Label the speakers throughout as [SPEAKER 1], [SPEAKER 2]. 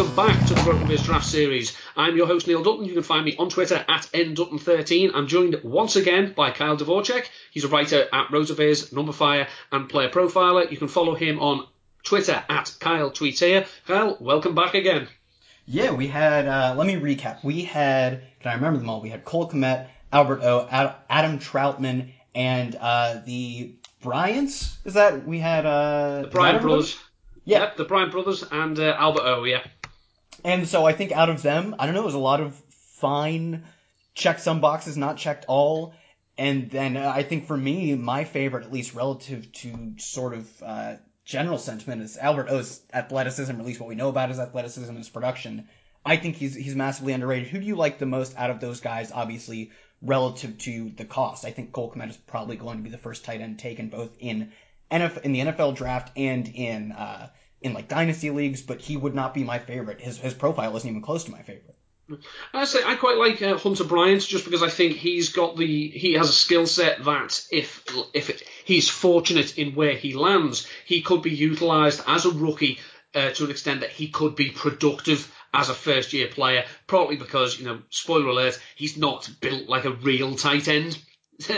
[SPEAKER 1] Welcome back to the Broken Beers Draft Series. I'm your host Neil Dutton. You can find me on Twitter at ndutton13. I'm joined once again by Kyle Dvorchak. He's a writer at Rotoviz, Numberfire, and Player Profiler. You can follow him on Twitter at Kyle Tweets. Kyle, welcome back again.
[SPEAKER 2] Yeah, we had. Uh, let me recap. We had. Can I remember them all? We had Cole Kmet, Albert O, Ad- Adam Trautman, and uh, the Bryants. Is that we had? Uh,
[SPEAKER 1] The Bryan
[SPEAKER 2] is that everybody?
[SPEAKER 1] brothers.
[SPEAKER 2] Yeah.
[SPEAKER 1] Yep, the Bryant brothers and uh, Albert O, yeah.
[SPEAKER 2] And so I think out of them, I don't know, it was a lot of fine, check some boxes, not checked all. And then uh, I think for me, my favorite, at least relative to sort of uh, general sentiment, is Albert O's athleticism, or at least what we know about his athleticism and his production. I think he's he's massively underrated. Who do you like the most out of those guys? Obviously, relative to the cost, I think Cole Kmet is probably going to be the first tight end taken both in NFL in the NFL draft and in uh, in like dynasty leagues. But he would not be my favorite. His his profile isn't even close to my favorite.
[SPEAKER 1] I say I quite like uh, Hunter Bryant just because I think he's got the he has a skill set that if if it, he's fortunate in where he lands, he could be utilised as a rookie uh, to an extent that he could be productive as a first year player. Partly because you know, spoiler alert, he's not built like a real tight end.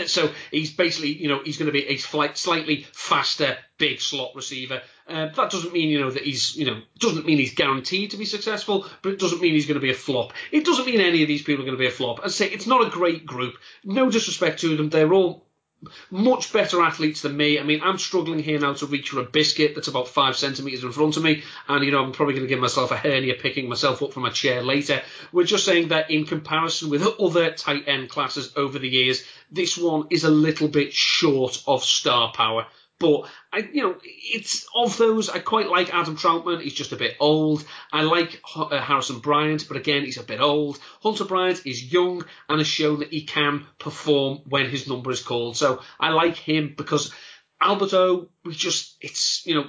[SPEAKER 1] So he's basically, you know, he's going to be a slight, slightly faster, big slot receiver. Uh, that doesn't mean, you know, that he's, you know, doesn't mean he's guaranteed to be successful, but it doesn't mean he's going to be a flop. It doesn't mean any of these people are going to be a flop. I say, it's not a great group. No disrespect to them. They're all much better athletes than me. I mean, I'm struggling here now to reach for a biscuit that's about five centimeters in front of me, and you know, I'm probably going to give myself a hernia picking myself up from a chair later. We're just saying that in comparison with other tight end classes over the years, this one is a little bit short of star power. But I, you know, it's of those. I quite like Adam Trautman. He's just a bit old. I like uh, Harrison Bryant, but again, he's a bit old. Hunter Bryant is young and has shown that he can perform when his number is called. So I like him because Albert O, we just, it's, you know,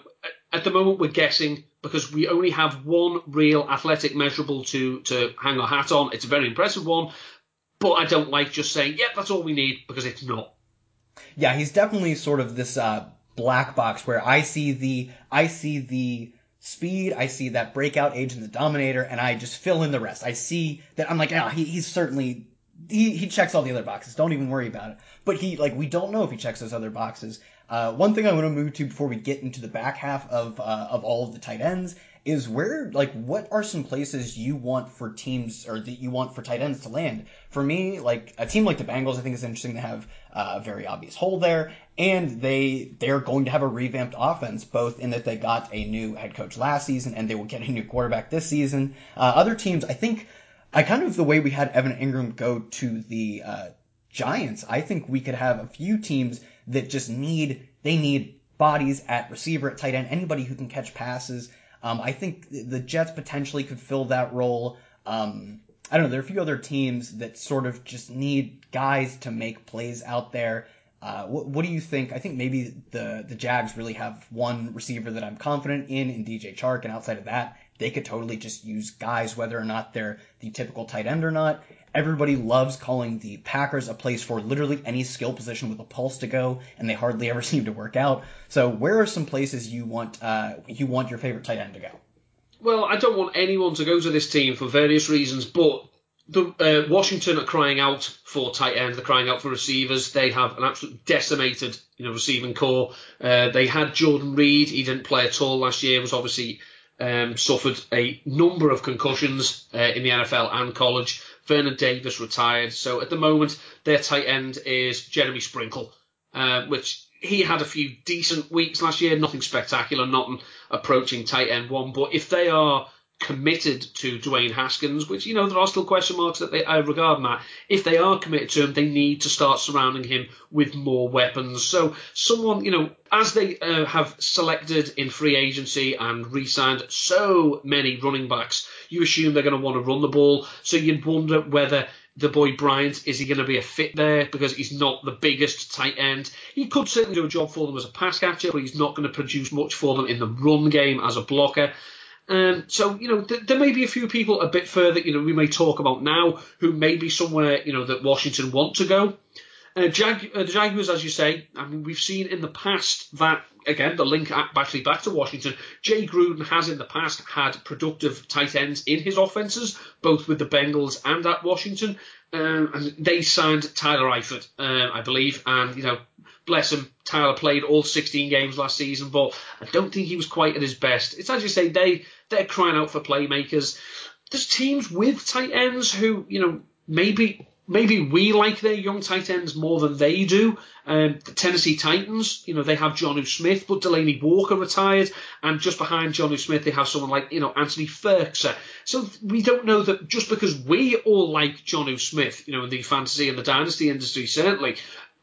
[SPEAKER 1] at the moment we're guessing because we only have one real athletic measurable to, to hang our hat on. It's a very impressive one, but I don't like just saying, yep, that's all we need because it's not.
[SPEAKER 2] Yeah, he's definitely sort of this uh, black box where I see the I see the speed, I see that breakout age in the Dominator, and I just fill in the rest. I see that I'm like, ah, he, he's certainly he, he checks all the other boxes. Don't even worry about it. But he like we don't know if he checks those other boxes. Uh, one thing I want to move to before we get into the back half of uh, of all of the tight ends is where like what are some places you want for teams or that you want for tight ends to land? For me, like a team like the Bengals, I think is interesting to have uh, a very obvious hole there, and they they're going to have a revamped offense, both in that they got a new head coach last season and they will get a new quarterback this season. Uh, other teams, I think, I kind of the way we had Evan Engram go to the uh, Giants, I think we could have a few teams that just need they need bodies at receiver, at tight end, anybody who can catch passes. Um, I think the Jets potentially could fill that role. Um, I don't know. There are a few other teams that sort of just need guys to make plays out there. Uh, what, what do you think? I think maybe the the Jags really have one receiver that I'm confident in in DJ Chark, and outside of that, they could totally just use guys, whether or not they're the typical tight end or not. Everybody loves calling the Packers a place for literally any skill position with a pulse to go, and they hardly ever seem to work out. So, where are some places you want uh, you want your favorite tight end to go?
[SPEAKER 1] Well, I don't want anyone to go to this team for various reasons, but the uh, Washington are crying out for tight end. They're crying out for receivers. They have an absolutely decimated, you know, receiving corps. Uh, they had Jordan Reed. He didn't play at all last year. Was obviously um, suffered a number of concussions uh, in the NFL and college. Vernon Davis retired. So at the moment, their tight end is Jeremy Sprinkle, uh, which he had a few decent weeks last year. Nothing spectacular, nothing approaching tight end one. But if they are committed to Dwayne Haskins, which, you know, there are still question marks that they, I regard that. If they are committed to him, they need to start surrounding him with more weapons. So someone, you know, as they uh, have selected in free agency and re-signed so many running backs, you assume they're going to want to run the ball. So you'd wonder whether the boy Bryant, is he going to be a fit there because he's not the biggest tight end? He could certainly do a job for them as a pass catcher, but he's not going to produce much for them in the run game as a blocker. Um, so, you know, th- there may be a few people a bit further, you know, we may talk about now who may be somewhere, you know, that Washington want to go. Uh, Jag- uh, the Jaguars, as you say, I mean, we've seen in the past that, again, the link actually back to Washington, Jay Gruden has in the past had productive tight ends in his offenses, both with the Bengals and at Washington. Um, and they signed Tyler Eifert, uh, I believe, and, you know, bless him, Tyler played all 16 games last season, but I don't think he was quite at his best. It's as you say, they, they're crying out for playmakers. There's teams with tight ends who, you know, maybe maybe we like their young tight ends more than they do. Um, the Tennessee Titans, you know, they have Jonnu Smith, but Delanie Walker retired, and just behind Jonnu Smith, they have someone like, you know, Anthony Firkser. So we don't know that just because we all like Jonnu Smith, you know, in the fantasy and the dynasty industry, certainly,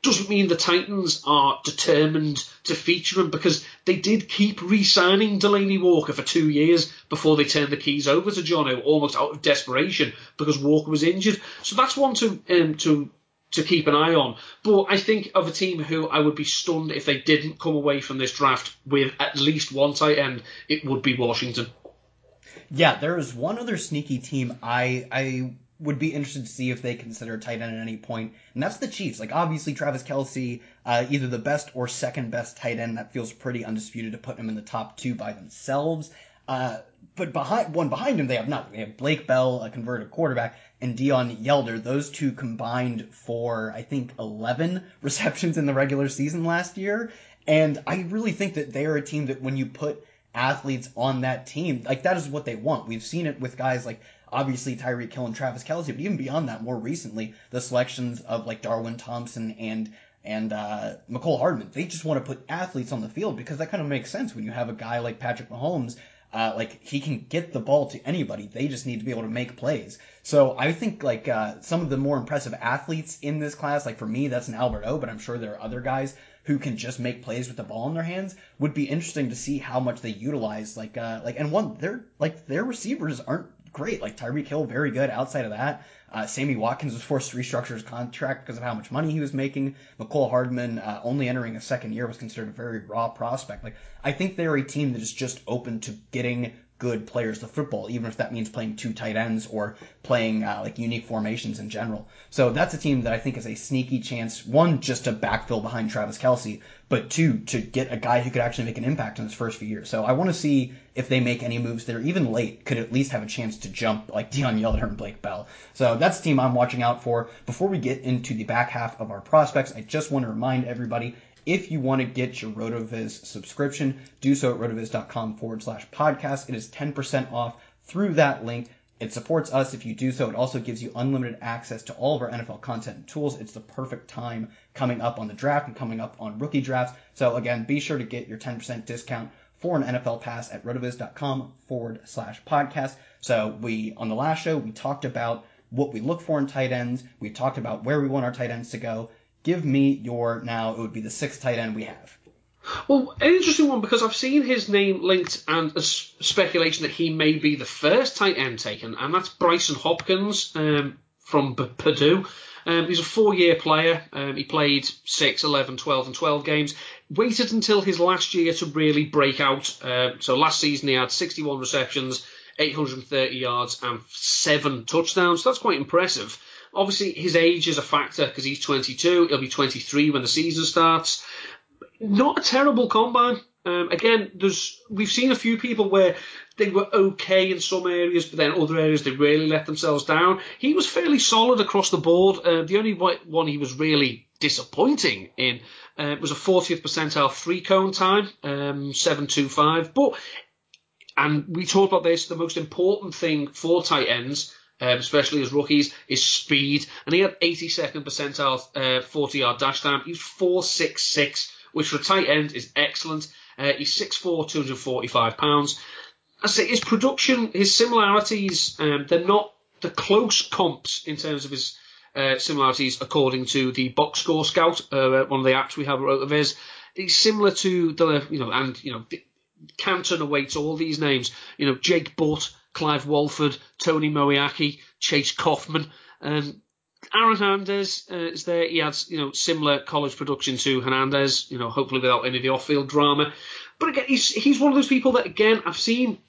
[SPEAKER 1] doesn't mean the Titans are determined to feature him because they did keep re-signing Delanie Walker for two years before they turned the keys over to Jonnu, almost out of desperation because Walker was injured. So that's one to um, to to keep an eye on. But I think of a team who I would be stunned if they didn't come away from this draft with at least one tight end, it would be Washington.
[SPEAKER 2] Yeah, there is one other sneaky team I I would be interested to see if they consider tight end at any point, and that's the Chiefs. Like obviously Travis Kelce, uh, either the best or second best tight end. That feels pretty undisputed to put him in the top two by themselves. Uh, but behind one behind him, they have nothing. They have Blake Bell, a converted quarterback, and Deon Yelder. Those two combined for I think 11 receptions in the regular season last year. And I really think that they are a team that when you put athletes on that team, like that is what they want. We've seen it with guys like obviously Tyreek Hill and Travis Kelce, but even beyond that, more recently, the selections of like Darwin Thompson and and uh, Mecole Hardman. They just want to put athletes on the field because that kind of makes sense when you have a guy like Patrick Mahomes. Uh, like he can get the ball to anybody. They just need to be able to make plays. So I think like uh, some of the more impressive athletes in this class, like for me, that's an Albert O, but I'm sure there are other guys who can just make plays with the ball in their hands. Would be interesting to see how much they utilize. Like uh, like and one, their like their receivers aren't great. Like Tyreek Hill, very good. Outside of that, uh, Sammy Watkins was forced to restructure his contract because of how much money he was making. Mecole Hardman, uh, only entering a second year, was considered a very raw prospect. Like I think they're a team that is just open to getting good players to football, even if that means playing two tight ends or playing uh, like unique formations in general. So that's a team that I think is a sneaky chance, one, just to backfill behind Travis Kelce, but two, to get a guy who could actually make an impact in his first few years. So I want to see if they make any moves there, even late, could at least have a chance to jump like Deon Yelder and Blake Bell. So that's the team I'm watching out for. Before we get into the back half of our prospects, I just want to remind everybody if you want to get your RotoViz subscription, do so at rotoviz.com forward slash podcast. It is 10% off through that link. It supports us if you do so. It also gives you unlimited access to all of our NFL content and tools. It's the perfect time coming up on the draft and coming up on rookie drafts. So again, be sure to get your 10% discount for an NFL pass at rotoviz.com forward slash podcast. So we, on the last show, we talked about what we look for in tight ends. We talked about where we want our tight ends to go give me your now. It would be the sixth tight end we have.
[SPEAKER 1] Well, an interesting one because I've seen his name linked and a speculation that he may be the first tight end taken, and that's Brycen Hopkins um, from B- Purdue. Um, he's a four-year player. Um, he played 6, 11, 12, and 12 games. Waited until his last year to really break out. Uh, so last season he had 61 receptions, 830 yards, and seven touchdowns. That's quite impressive. Obviously, his age is a factor because he's 22. He'll be 23 when the season starts. Not a terrible combine. Um, again, there's we've seen a few people where they were okay in some areas, but then other areas they really let themselves down. He was fairly solid across the board. Uh, the only one he was really disappointing in uh, was a 40th percentile three cone time, um, 725. But and we talked about this. The most important thing for tight ends um, especially as rookies, is speed. And he had 82nd percentile uh, 40 yard dash time. He was 4.66, which for a tight end is excellent. Uh, he's 6'4, 245 pounds. I say his production, his similarities, um, they're not the close comps in terms of his uh, similarities according to the box score scout, uh, one of the apps we have out of his. He's similar to the, you know, and, you know, Canton awaits all these names, you know, Jake Butt, Clive Walford, Tony Moeaki, Chase Coffman. Um, Aaron Hernandez uh, is there. He has, you know, similar college production to Hernandez, you know, hopefully without any of the off-field drama. But again, he's he's one of those people that again I've seen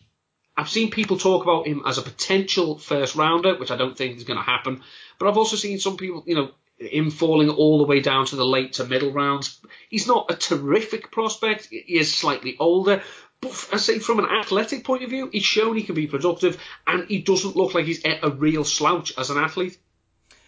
[SPEAKER 1] I've seen people talk about him as a potential first rounder, which I don't think is going to happen. But I've also seen some people, you know, him falling all the way down to the late to middle rounds. He's not a terrific prospect. He is slightly older. But I say from an athletic point of view, he's shown he can be productive and he doesn't look like he's a real slouch as an athlete.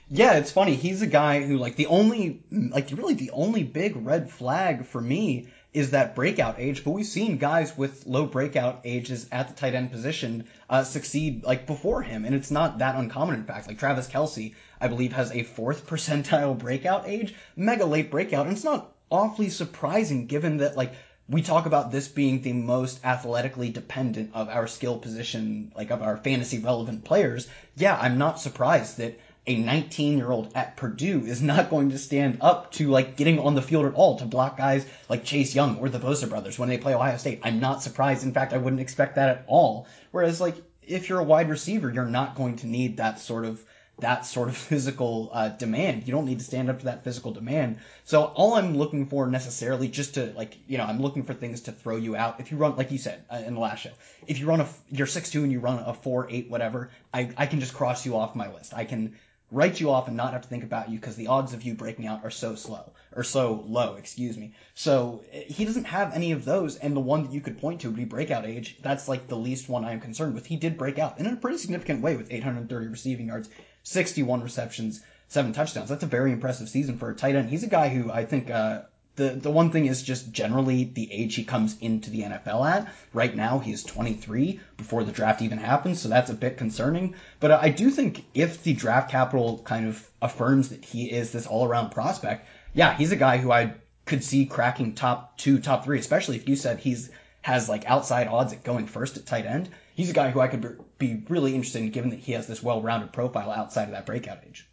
[SPEAKER 2] Yeah, it's funny. He's a guy who, like, the only, like, really the only big red flag for me is that breakout age, but we've seen guys with low breakout ages at the tight end position uh, succeed like before him, and it's not that uncommon. In fact, like Travis Kelce, I believe has a fourth percentile breakout age, mega late breakout, and it's not awfully surprising given that like we talk about this being the most athletically dependent of our skill position, like of our fantasy relevant players. Yeah, I'm not surprised that a 19 year old at Purdue is not going to stand up to like getting on the field at all to block guys like Chase Young or the Bosa brothers when they play Ohio State. I'm not surprised. In fact, I wouldn't expect that at all. Whereas like if you're a wide receiver, you're not going to need that sort of that sort of physical uh, demand. You don't need to stand up to that physical demand. So all I'm looking for necessarily just to like, you know, I'm looking for things to throw you out. If you run, like you said uh, in the last show, if you run a, you're 6'2 and you run a four eight whatever, I, I can just cross you off my list. I can write you off and not have to think about you because the odds of you breaking out are so slow or so low, excuse me. So he doesn't have any of those, and the one that you could point to would be breakout age. That's like the least one I am concerned with. He did break out in a pretty significant way with 830 receiving yards, 61 receptions, seven touchdowns. That's a very impressive season for a tight end. He's a guy who I think uh, the the one thing is just generally the age he comes into the NFL at. Right now he is 23 before the draft even happens, so that's a bit concerning. But I do think if the draft capital kind of affirms that he is this all around prospect, yeah, he's a guy who I could see cracking top two, top three, especially if you said he's has like outside odds at going first at tight end. He's a guy who I could be really interesting given that he has this well-rounded profile outside of that breakout age.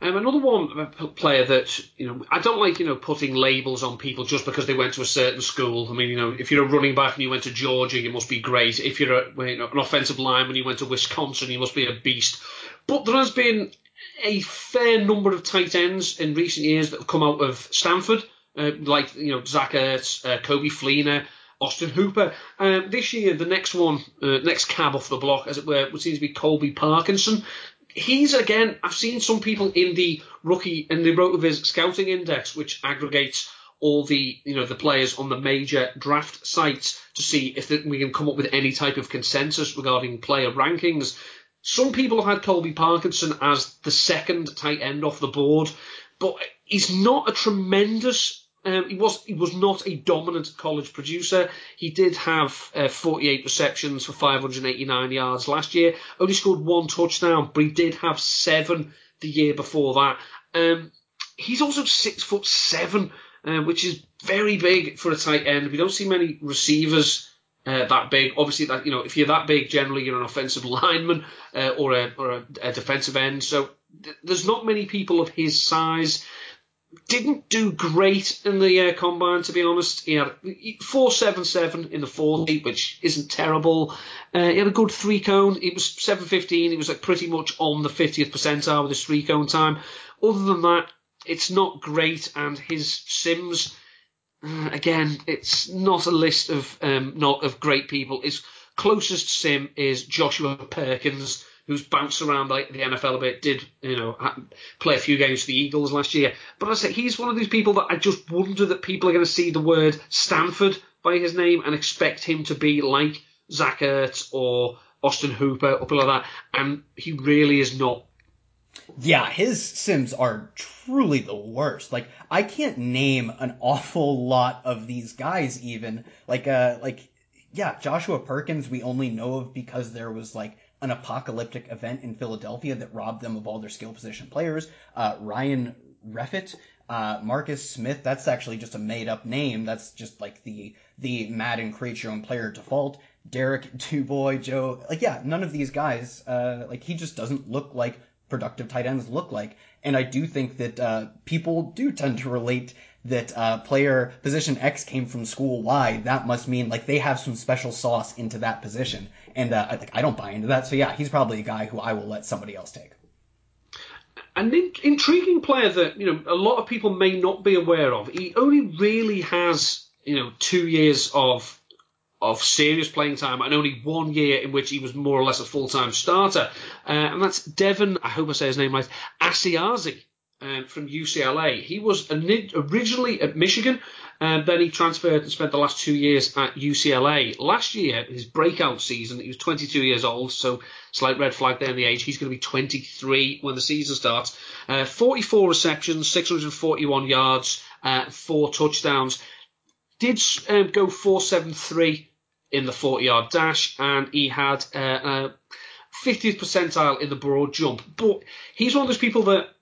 [SPEAKER 1] Um, another one player that you know I don't like you know putting labels on people just because they went to a certain school. I mean you know if you're a running back and you went to Georgia, you must be great. If you're a, you know, an offensive lineman, and you went to Wisconsin, you must be a beast. But there has been a fair number of tight ends in recent years that have come out of Stanford, uh, like you know Zach Ertz, uh, Coby Fleener. Austin Hooper. Um, this year, the next one, uh, next cab off the block, as it were, would seem to be Colby Parkinson he's again. I've seen some people in the rookie in the RotoViz scouting index, which aggregates all the you know the players on the major draft sites to see if we can come up with any type of consensus regarding player rankings. Some people have had Colby Parkinson as the second tight end off the board, but he's not a tremendous um, he was he was not a dominant college producer. He did have uh, 48 receptions for 589 yards last year. Only scored one touchdown, but he did have seven the year before that. Um, he's also six foot seven, uh, which is very big for a tight end. We don't see many receivers uh, that big. Obviously, that you know, if you're that big, generally you're an offensive lineman uh, or a or a, a defensive end. So th- there's not many people of his size didn't do great in the uh, combine, to be honest. He had 477 in the 40, which isn't terrible. Uh, he had a good three cone. He was 715. He was like pretty much on the 50th percentile with his three cone time. Other than that, it's not great. And his sims, uh, again, it's not a list of um, not of great people. His closest sim is Joshua Perkins who's bounced around like the NFL a bit, did you know play a few games for the Eagles last year. But I say he's one of these people that I just wonder that people are going to see the word Stanford by his name and expect him to be like Zach Ertz or Austin Hooper or something like that, and he really is not.
[SPEAKER 2] Yeah, his sims are truly the worst. Like I can't name an awful lot of these guys even. Like uh like yeah, Joshua Perkins we only know of because there was like an apocalyptic event in Philadelphia that robbed them of all their skill position players. Uh, Ryan Reffitt, uh, Marcus Smith, that's actually just a made up name. That's just like the, the Madden create your own player default. Derek Dubois, Joe, like yeah, none of these guys, uh, like he just doesn't look like productive tight ends look like. And I do think that uh, people do tend to relate that uh, player position X came from school Y. That must mean like they have some special sauce into that position. And uh, I, I don't buy into that. So yeah, he's probably a guy who I will let somebody else take.
[SPEAKER 1] An in- intriguing player that you know a lot of people may not be aware of. He only really has you know two years of of serious playing time and only one year in which he was more or less a full time starter. Uh, and that's Devin, I hope I say his name right, Asiasi. Um, from UCLA. He was originally at Michigan, and then he transferred and spent the last two years at UCLA. Last year, his breakout season, he was 22 years old, so slight red flag there in the age. He's going to be 23 when the season starts. Uh, 44 receptions, 641 yards, uh, four touchdowns. Did um, go 473 in the 40 yard dash, and he had uh, 50th percentile in the broad jump. But he's one of those people that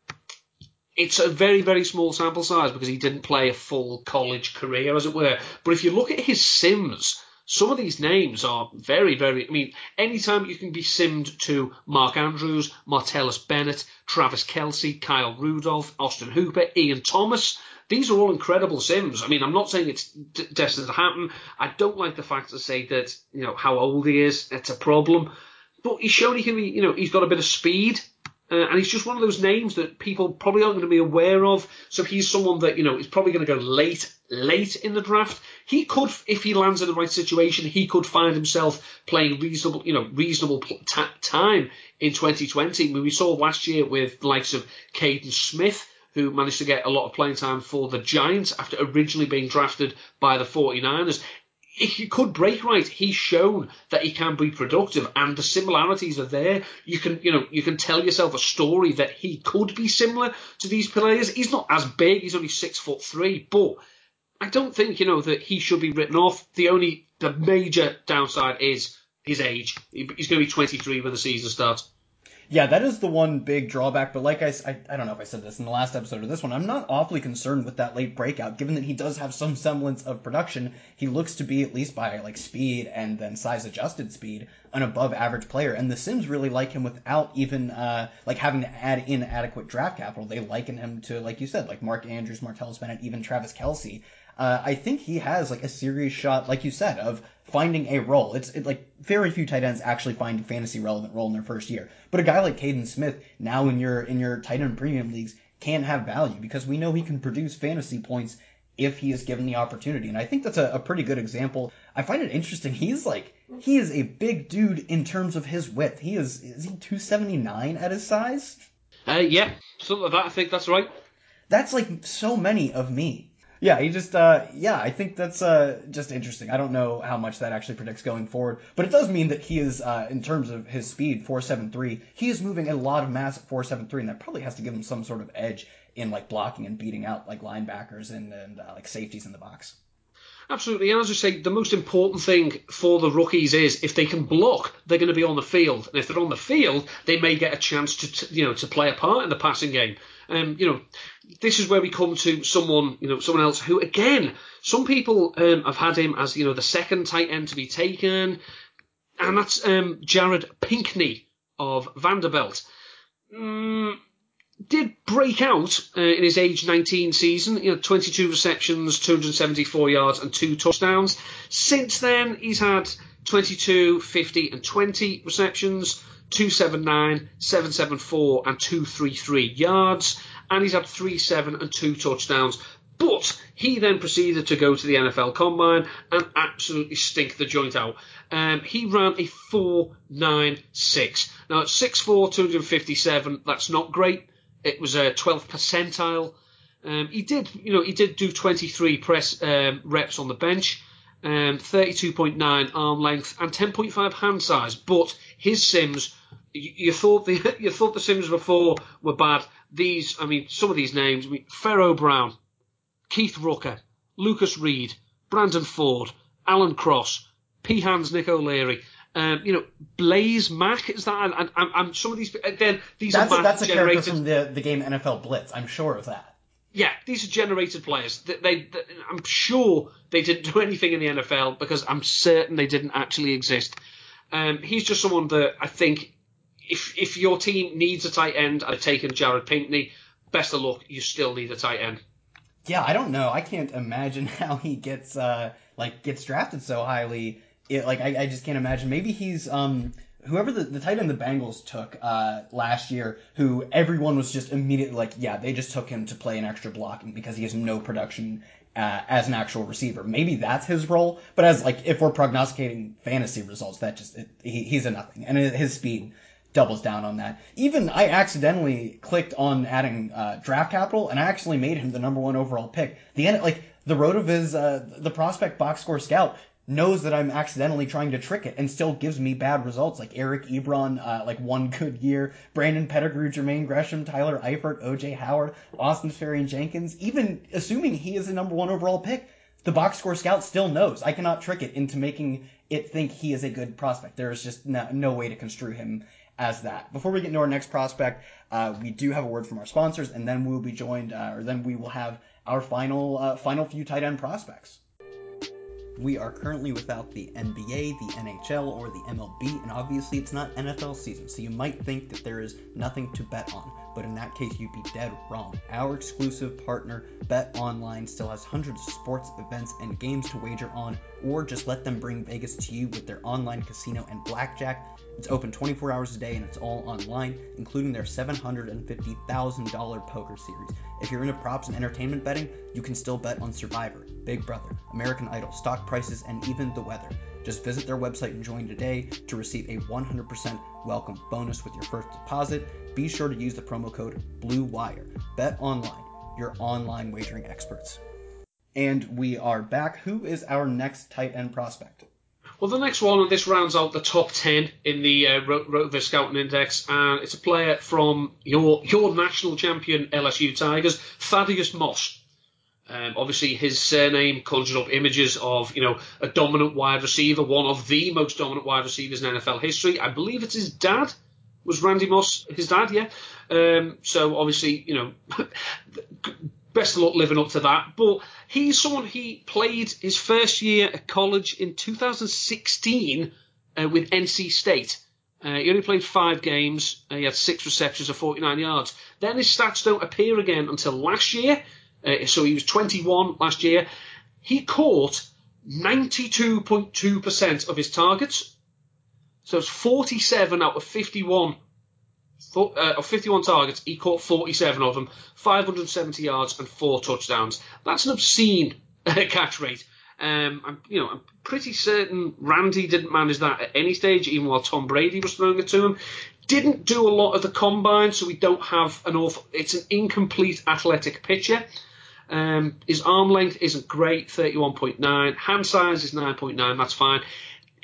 [SPEAKER 1] it's a very, very small sample size because he didn't play a full college career, as it were. But if you look at his sims, some of these names are very, very. I mean, anytime you can be simmed to Mark Andrews, Martellus Bennett, Travis Kelce, Kyle Rudolph, Austin Hooper, Ian Thomas, these are all incredible sims. I mean, I'm not saying it's d- destined to happen. I don't like the fact to say that, you know, how old he is. It's a problem. But he's shown he can be, you know, he's got a bit of speed. Uh, and he's just one of those names that people probably aren't going to be aware of. So he's someone that, you know, is probably going to go late, late in the draft. He could, if he lands in the right situation, he could find himself playing reasonable, you know, reasonable t- time in 2020. I mean, we saw last year with the likes of Kaden Smith who managed to get a lot of playing time for the Giants after originally being drafted by the 49ers. If he could break right, he's shown that he can be productive, and the similarities are there. You can, you know, you can tell yourself a story that he could be similar to these players. He's not as big; he's only six foot three, but I don't think you know that he should be written off. The only, the major downside is his age. He's going to be 23 when the season starts.
[SPEAKER 2] Yeah, that is the one big drawback. But like I, I, I don't know if I said this in the last episode or this one, I'm not awfully concerned with that late breakout, given that he does have some semblance of production. He looks to be at least by like speed and then size adjusted speed an above average player. And the Sims really like him without even uh, like having to add in adequate draft capital. They liken him to like you said, like Mark Andrews, Martellus Bennett, even Travis Kelce. Uh, I think he has like a serious shot, like you said, of finding a role. It's it, like very few tight ends actually find a fantasy relevant role in their first year. But a guy like Kaden Smith now in your in your tight end premium leagues can have value because we know he can produce fantasy points if he is given the opportunity. And I think that's a, a pretty good example. I find it interesting. He's like he is a big dude in terms of his width. He is is he 279 at his size?
[SPEAKER 1] Uh, yeah, something like that. I think that's right.
[SPEAKER 2] That's like so many of me yeah, he just uh, yeah, I think that's uh, just interesting. I don't know how much that actually predicts going forward, but it does mean that he is uh, in terms of his speed, four seven three. He is moving a lot of mass at four seven three, and that probably has to give him some sort of edge in like blocking and beating out like linebackers and and uh, like safeties in the box.
[SPEAKER 1] Absolutely, and as I say, the most important thing for the rookies is if they can block, they're going to be on the field, and if they're on the field, they may get a chance to, you know to play a part in the passing game. Um, you know, this is where we come to someone, you know, someone else who, again, some people um, have had him as, you know, the second tight end to be taken, and that's um, Jared Pinkney of Vanderbilt. Mm, did break out uh, in his age 19 season, you know, 22 receptions, 274 yards, and two touchdowns. Since then, he's had 22, 50, and 20 receptions. 279, 774, and 233 yards, and he's had 3 7 and 2 touchdowns. But he then proceeded to go to the NFL Combine and absolutely stink the joint out. Um, he ran a 4.96. Now at 6'4", 257, that's not great. It was a 12th percentile. Um, he did, you know, he did do 23 press um, reps on the bench, um, 32.9 arm length, and 10.5 hand size. But his sims you, thought the you thought the Sims before were bad. These, I mean, some of these names: I mean, Pharaoh Brown, Keith Rucker, Lucas Reed, Brandon Ford, Alan Cross, P. Hans Nick O'Leary. Um, you know, Blaze Mack is that? And, some of these again, these
[SPEAKER 2] that's
[SPEAKER 1] are
[SPEAKER 2] a, that's a character from the the game NFL Blitz. I'm sure of that.
[SPEAKER 1] yeah, these are generated players. They, they, they, I'm sure they didn't do anything in the NFL because I'm certain they didn't actually exist. Um, he's just someone that I think if if your team needs a tight end, I've taken Jared Pinkney. Best of luck. You still need a tight end.
[SPEAKER 2] Yeah, I don't know. I can't imagine how he gets uh like gets drafted so highly. It, like I, I just can't imagine. Maybe he's um whoever the, the tight end the Bengals took uh, last year, who everyone was just immediately like, yeah, they just took him to play an extra block because he has no production uh, as an actual receiver. Maybe that's his role, but as like if we're prognosticating fantasy results, that just it, he, he's a nothing, and his speed doubles down on that. Even I accidentally clicked on adding uh, draft capital, and I actually made him the number one overall pick. The end, like the road RotoViz, uh, the prospect box score scout knows that I'm accidentally trying to trick it and still gives me bad results like Eric Ebron, uh, like one good year, Brandon Pettigrew, Jermaine Gresham, Tyler Eifert, OJ Howard, Austin Seferian-Jenkins, even assuming he is the number one overall pick, the box score scout still knows. I cannot trick it into making it think he is a good prospect. There is just no, no way to construe him as that. Before we get into our next prospect, uh, we do have a word from our sponsors, and then we will be joined, uh, or then we will have our final uh, final few tight end prospects. We are currently without the NBA, the NHL, or the MLB, and obviously it's not NFL season, so you might think that there is nothing to bet on, but in that case you'd be dead wrong. Our exclusive partner, Bet Online, still has hundreds of sports events and games to wager on, or just let them bring Vegas to you with their online casino and blackjack. It's open 24 hours a day and it's all online, including their $750,000 poker series. If you're into props and entertainment betting, you can still bet on Survivor, Big Brother, American Idol, stock prices, and even the weather. Just visit their website and join today to receive a 100% welcome bonus with your first deposit. Be sure to use the promo code BLUEWIRE. Bet online, your online wagering experts. And we are back. Who is our next tight end prospect?
[SPEAKER 1] Well, the next one, and this rounds out the top 10 in the uh, Scouting Index, and it's a player from your your national champion LSU Tigers, Thaddeus Moss. Um, obviously, his surname conjured up images of, you know, a dominant wide receiver, one of the most dominant wide receivers in NFL history. I believe it's his dad. Was Randy Moss his dad? Yeah. Um, so obviously, you know, best of luck living up to that. But he's someone he played his first year at college in 2016 uh, with NC State. Uh, he only played five games. Uh, he had six receptions of 49 yards. Then his stats don't appear again until last year. Uh, so he was 21 last year. He caught 92.2% of his targets. So it's 47 out of 51 uh, of 51 targets, he caught 47 of them, 570 yards and four touchdowns. That's an obscene catch rate. Um, I'm, you know, I'm pretty certain Randy didn't manage that at any stage, even while Tom Brady was throwing it to him. Didn't do a lot of the combine, so we don't have an awful. It's an incomplete athletic picture. Um, his arm length isn't great, 31.9. Hand size is 9.9. That's fine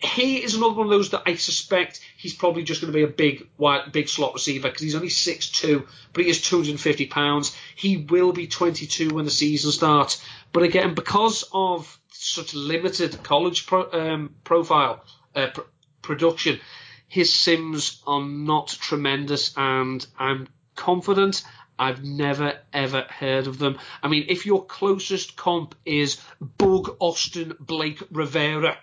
[SPEAKER 1] he is another one of those that I suspect he's probably just going to be a big, wide, big slot receiver because he's only 6'2", but he is 250 pounds. He will be 22 when the season starts. But again, because of such limited college pro, um, profile uh, pr- production, his sims are not tremendous, and I'm confident I've never ever heard of them. I mean, if your closest comp is Bug Austin Blake Rivera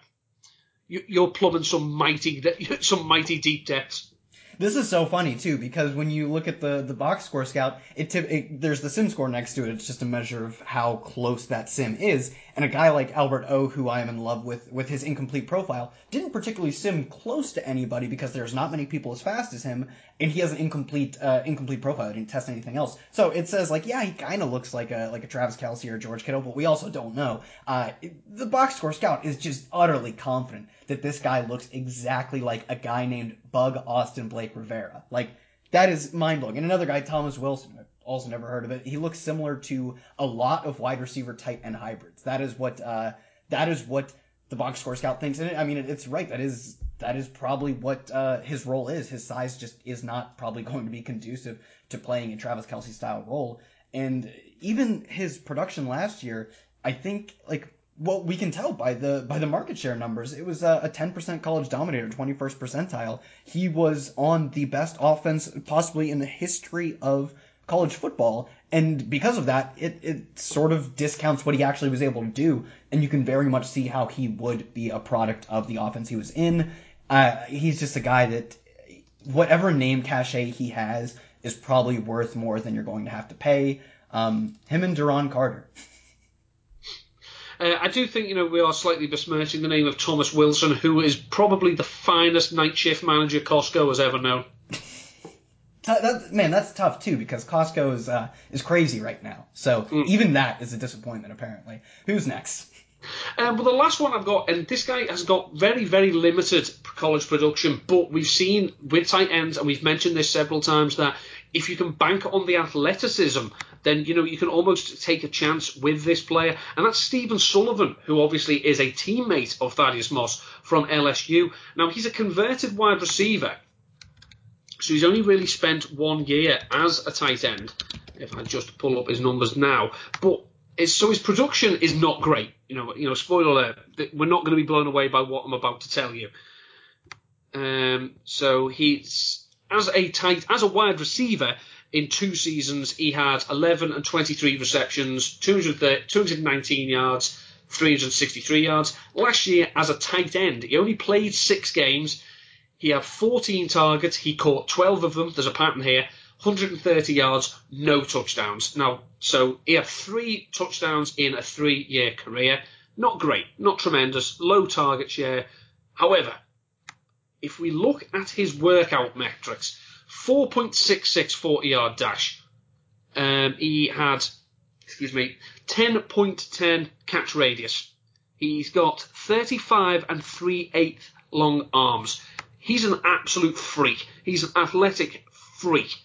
[SPEAKER 1] you're plumbing some mighty some mighty deep depths.
[SPEAKER 2] This is so funny too because when you look at the the box score scout, it, it, there's the sim score next to it. It's just a measure of how close that sim is. And a guy like Albert O, who I am in love with with his incomplete profile, didn't particularly sim close to anybody because there's not many people as fast as him, and he has an incomplete uh, incomplete profile. He didn't test anything else. So it says like, yeah, he kind of looks like a like a Travis Kelce or George Kittle, but we also don't know. Uh, the box score scout is just utterly confident that this guy looks exactly like a guy named Bug Austin Blake Rivera. Like that is mind blowing. And another guy, Thomas Wilson, also never heard of it. He looks similar to a lot of wide receiver type and hybrids. That is what uh, that is what the box score scout thinks. And I mean, it's right. That is that is probably what uh, his role is. His size just is not probably going to be conducive to playing a Travis Kelce style role. And even his production last year, I think like well, we can tell by the by the market share numbers. It was a, a 10% college dominator, 21st percentile. He was on the best offense possibly in the history of college football, And because of that, it, it sort of discounts what he actually was able to do, and you can very much see how he would be a product of the offense he was in. Uh, he's just a guy that, whatever name cachet he has, is probably worth more than you're going to have to pay. Um, him and Duron Carter.
[SPEAKER 1] Uh, I do think you know we are slightly besmirching the name of Thomas Wilson, who is probably the finest night shift manager Costco has ever known.
[SPEAKER 2] That, man, that's tough too because Costco is uh, is crazy right now. So mm. even that is a disappointment apparently. Who's next?
[SPEAKER 1] Um, well, the last one I've got, and this guy has got very, very limited college production, but we've seen with tight ends, and we've mentioned this several times, that if you can bank on the athleticism, then you know you can almost take a chance with this player, and that's Stephen Sullivan, who obviously is a teammate of Thaddeus Moss from LSU. Now he's a converted wide receiver, so he's only really spent one year as a tight end. If I just pull up his numbers now, but so his production is not great. You know, you know, spoiler alert, we're not going to be blown away by what I'm about to tell you. Um, so he's as a tight as a wide receiver in two seasons, he had 11 and 23 receptions, 219 yards, 363 yards. Last year, as a tight end, he only played six games. He had 14 targets. He caught 12 of them. There's a pattern here. 130 yards, no touchdowns. Now, so he had three touchdowns in a three year career. Not great, not tremendous, low target share. However, if we look at his workout metrics, 4.66 40 yard dash. Um, he had, excuse me, 10.10 catch radius. He's got 35 and 3 8 long arms. He's an absolute freak. He's an athletic freak.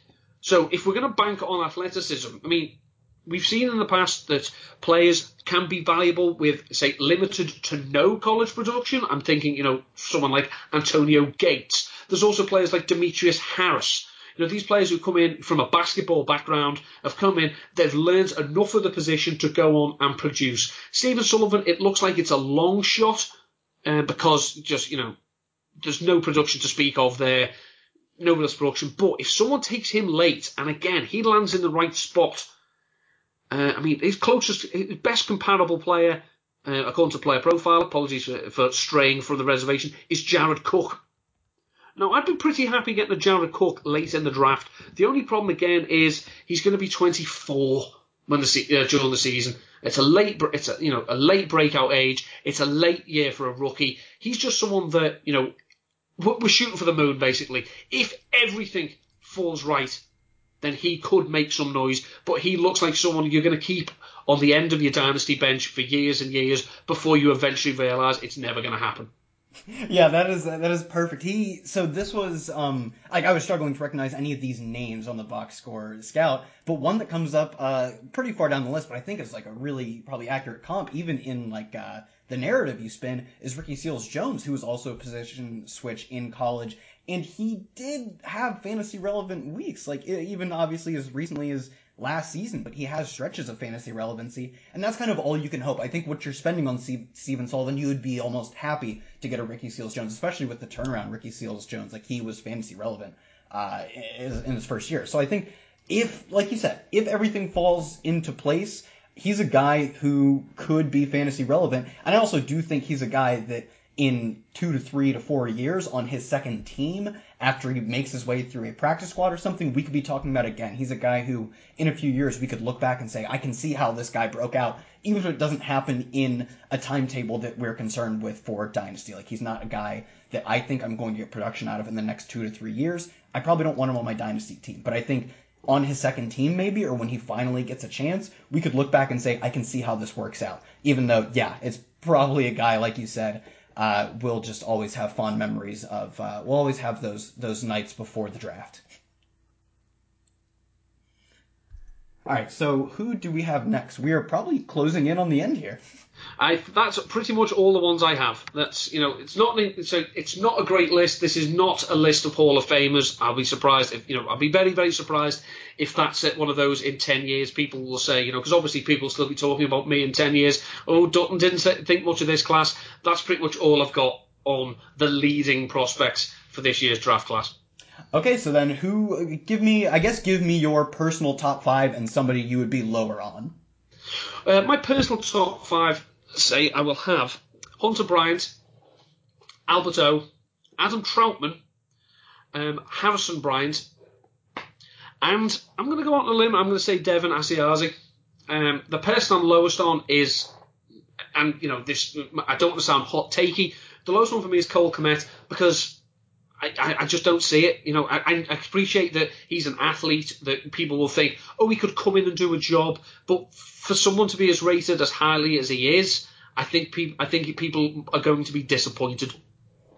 [SPEAKER 1] So if we're going to bank on athleticism, I mean, we've seen in the past that players can be valuable with, say, limited to no college production. I'm thinking, you know, someone like Antonio Gates. There's also players like Demetrius Harris. You know, these players who come in from a basketball background have come in, they've learned enough of the position to go on and produce. Stephen Sullivan, it looks like it's a long shot uh, because just, you know, there's no production to speak of there no real production. But if someone takes him late, and again he lands in the right spot, uh, I mean his closest, his best comparable player, uh, according to Player Profile, apologies for, for straying from the reservation, is Jared Cook. Now I'd be pretty happy getting a Jared Cook late in the draft. The only problem again is he's going to be 24 when the uh, during the season. It's a late, it's a you know a late breakout age. It's a late year for a rookie. He's just someone that you know we're shooting for the moon basically. If everything falls right, then he could make some noise. But he looks like someone you're going to keep on the end of your dynasty bench for years and years before you eventually realise it's never going to happen.
[SPEAKER 2] Yeah, that is that is perfect. He so this was um like I was struggling to recognize any of these names on the box score scout, but one that comes up uh pretty far down the list, but I think is like a really probably accurate comp even in like uh the narrative you spin is Ricky Seals Jones, who was also a position switch in college, and he did have fantasy relevant weeks, like even obviously as recently as last season, but he has stretches of fantasy relevancy, and that's kind of all you can hope. I think what you're spending on Stephen Sullivan, you would be almost happy to get a Ricky Seals Jones, especially with the turnaround Ricky Seals Jones, like he was fantasy relevant uh, in his first year. So I think if, like you said, if everything falls into place, he's a guy who could be fantasy relevant. And I also do think he's a guy that in two to three to four years on his second team after he makes his way through a practice squad or something, we could be talking about again. He's a guy who, in a few years, we could look back and say, I can see how this guy broke out, even if it doesn't happen in a timetable that we're concerned with for Dynasty. Like, he's not a guy that I think I'm going to get production out of in the next two to three years. I probably don't want him on my Dynasty team, but I think on his second team maybe or when he finally gets a chance, we could look back and say, I can see how this works out. Even though, yeah, it's probably a guy, like you said, uh, we'll just always have fond memories of, uh, we'll always have those, those nights before the draft. All right, so who do we have next? We are probably closing in on the end here.
[SPEAKER 1] I that's pretty much all the ones I have. That's you know it's not so it's not a great list. This is not a list of Hall of Famers. I'll be surprised if you know I'll be very very surprised if that's one of those in ten years. People will say you know because obviously people will still be talking about me in ten years. Oh Dutton didn't think much of this class. That's pretty much all I've got on the leading prospects for this year's draft class.
[SPEAKER 2] Okay, so then who? Give me, I guess, give me your personal top five and somebody you would be lower on.
[SPEAKER 1] Uh, my personal top five say I will have Hunter Bryant, Albert O, Adam Trautman, um, Harrison Bryant, and I'm going to go out on a limb. I'm going to say Devin Asiasi. Um, the person I'm lowest on is, and you know this, I don't want to sound hot takey. The lowest one for me is Cole Kmet because I, I, just don't see it. You know, I, I appreciate that he's an athlete, that people will think, oh, he could come in and do a job, but for someone to be as rated as highly as he is, I think people, I think people are going to be disappointed.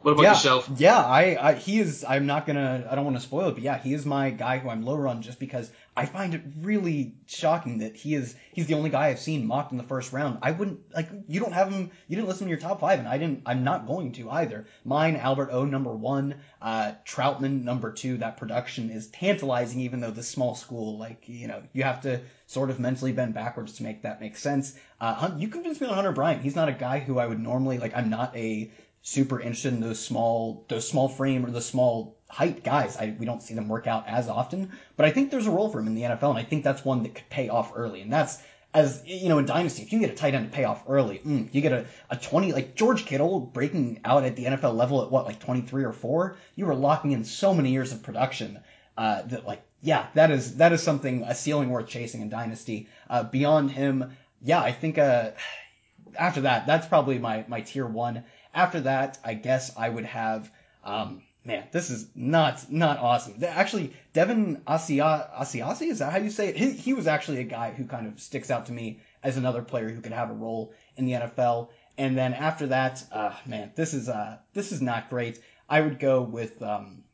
[SPEAKER 1] What about
[SPEAKER 2] yeah,
[SPEAKER 1] yourself?
[SPEAKER 2] Yeah, I, I, he is. I'm not gonna. I don't want to spoil it, but yeah, he is my guy who I'm lower on just because I find it really shocking that he is. He's the only guy I've seen mocked in the first round. I wouldn't like. You don't have him. You didn't listen to your top five, and I didn't. I'm not going to either. Mine, Albert O, number one. Uh, Trautman, number two. That production is tantalizing, even though the small school, like you know, you have to sort of mentally bend backwards to make that make sense. Uh, you convinced me on Hunter Bryant. He's not a guy who I would normally like. I'm not a super interested in those small those small frame or the small height guys. I, we don't see them work out as often, but I think there's a role for him in the NFL, and I think that's one that could pay off early. And that's as you know in dynasty, if you get a tight end to pay off early, mm, you get a, a 20 like George Kittle breaking out at the NFL level at what like 23 or four, you were locking in so many years of production uh, that like yeah, that is that is something a ceiling worth chasing in dynasty. Uh, beyond him, yeah, I think uh, after that, that's probably my my tier one. After that, I guess I would have. Um, man, this is not not awesome. Actually, Devin Asiasi, is that how you say it? He, he was actually a guy who kind of sticks out to me as another player who could have a role in the NFL. And then after that, uh, man, this is uh, this is not great. I would go with um,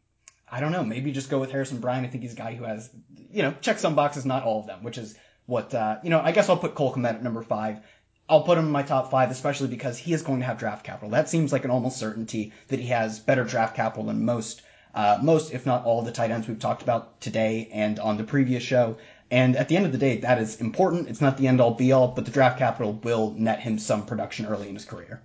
[SPEAKER 2] I don't know, maybe just go with Harrison Bryant. I think he's a guy who has you know check some boxes, not all of them, which is what uh, you know. I guess I'll put Cole Kmet at number five. I'll put him in my top five, especially because he is going to have draft capital. That seems like an almost certainty that he has better draft capital than most, uh, most if not all the tight ends we've talked about today and on the previous show. And at the end of the day, that is important. It's not the end all be all, but the draft capital will net him some production early in his career.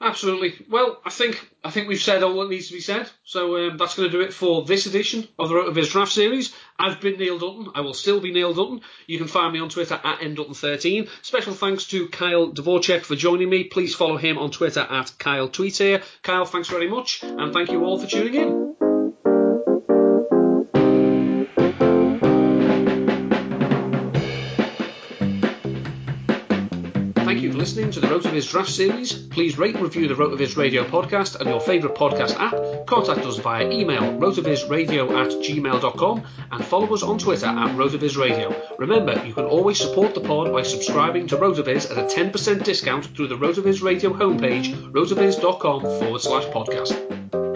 [SPEAKER 1] Absolutely. Well, I think I think we've said all that needs to be said. So um, that's going to do it for this edition of the RotoViz Draft Series. I've been Neil Dutton. I will still be Neil Dutton. You can find me on Twitter at ndutton13. Special thanks to Kyle Dvorchak for joining me. Please follow him on Twitter at Kyle Tweet Kyle, thanks very much, and thank you all for tuning in. Listening to the RotoViz Draft Series. Please rate and review the RotoViz Radio podcast on your favourite podcast app. Contact us via email rotovizradio at gmail.com and follow us on Twitter at RotovizRadio. Remember, you can always support the pod by subscribing to RotoViz at a 10% discount through the RotoViz Radio homepage, rotoviz.com forward slash podcast.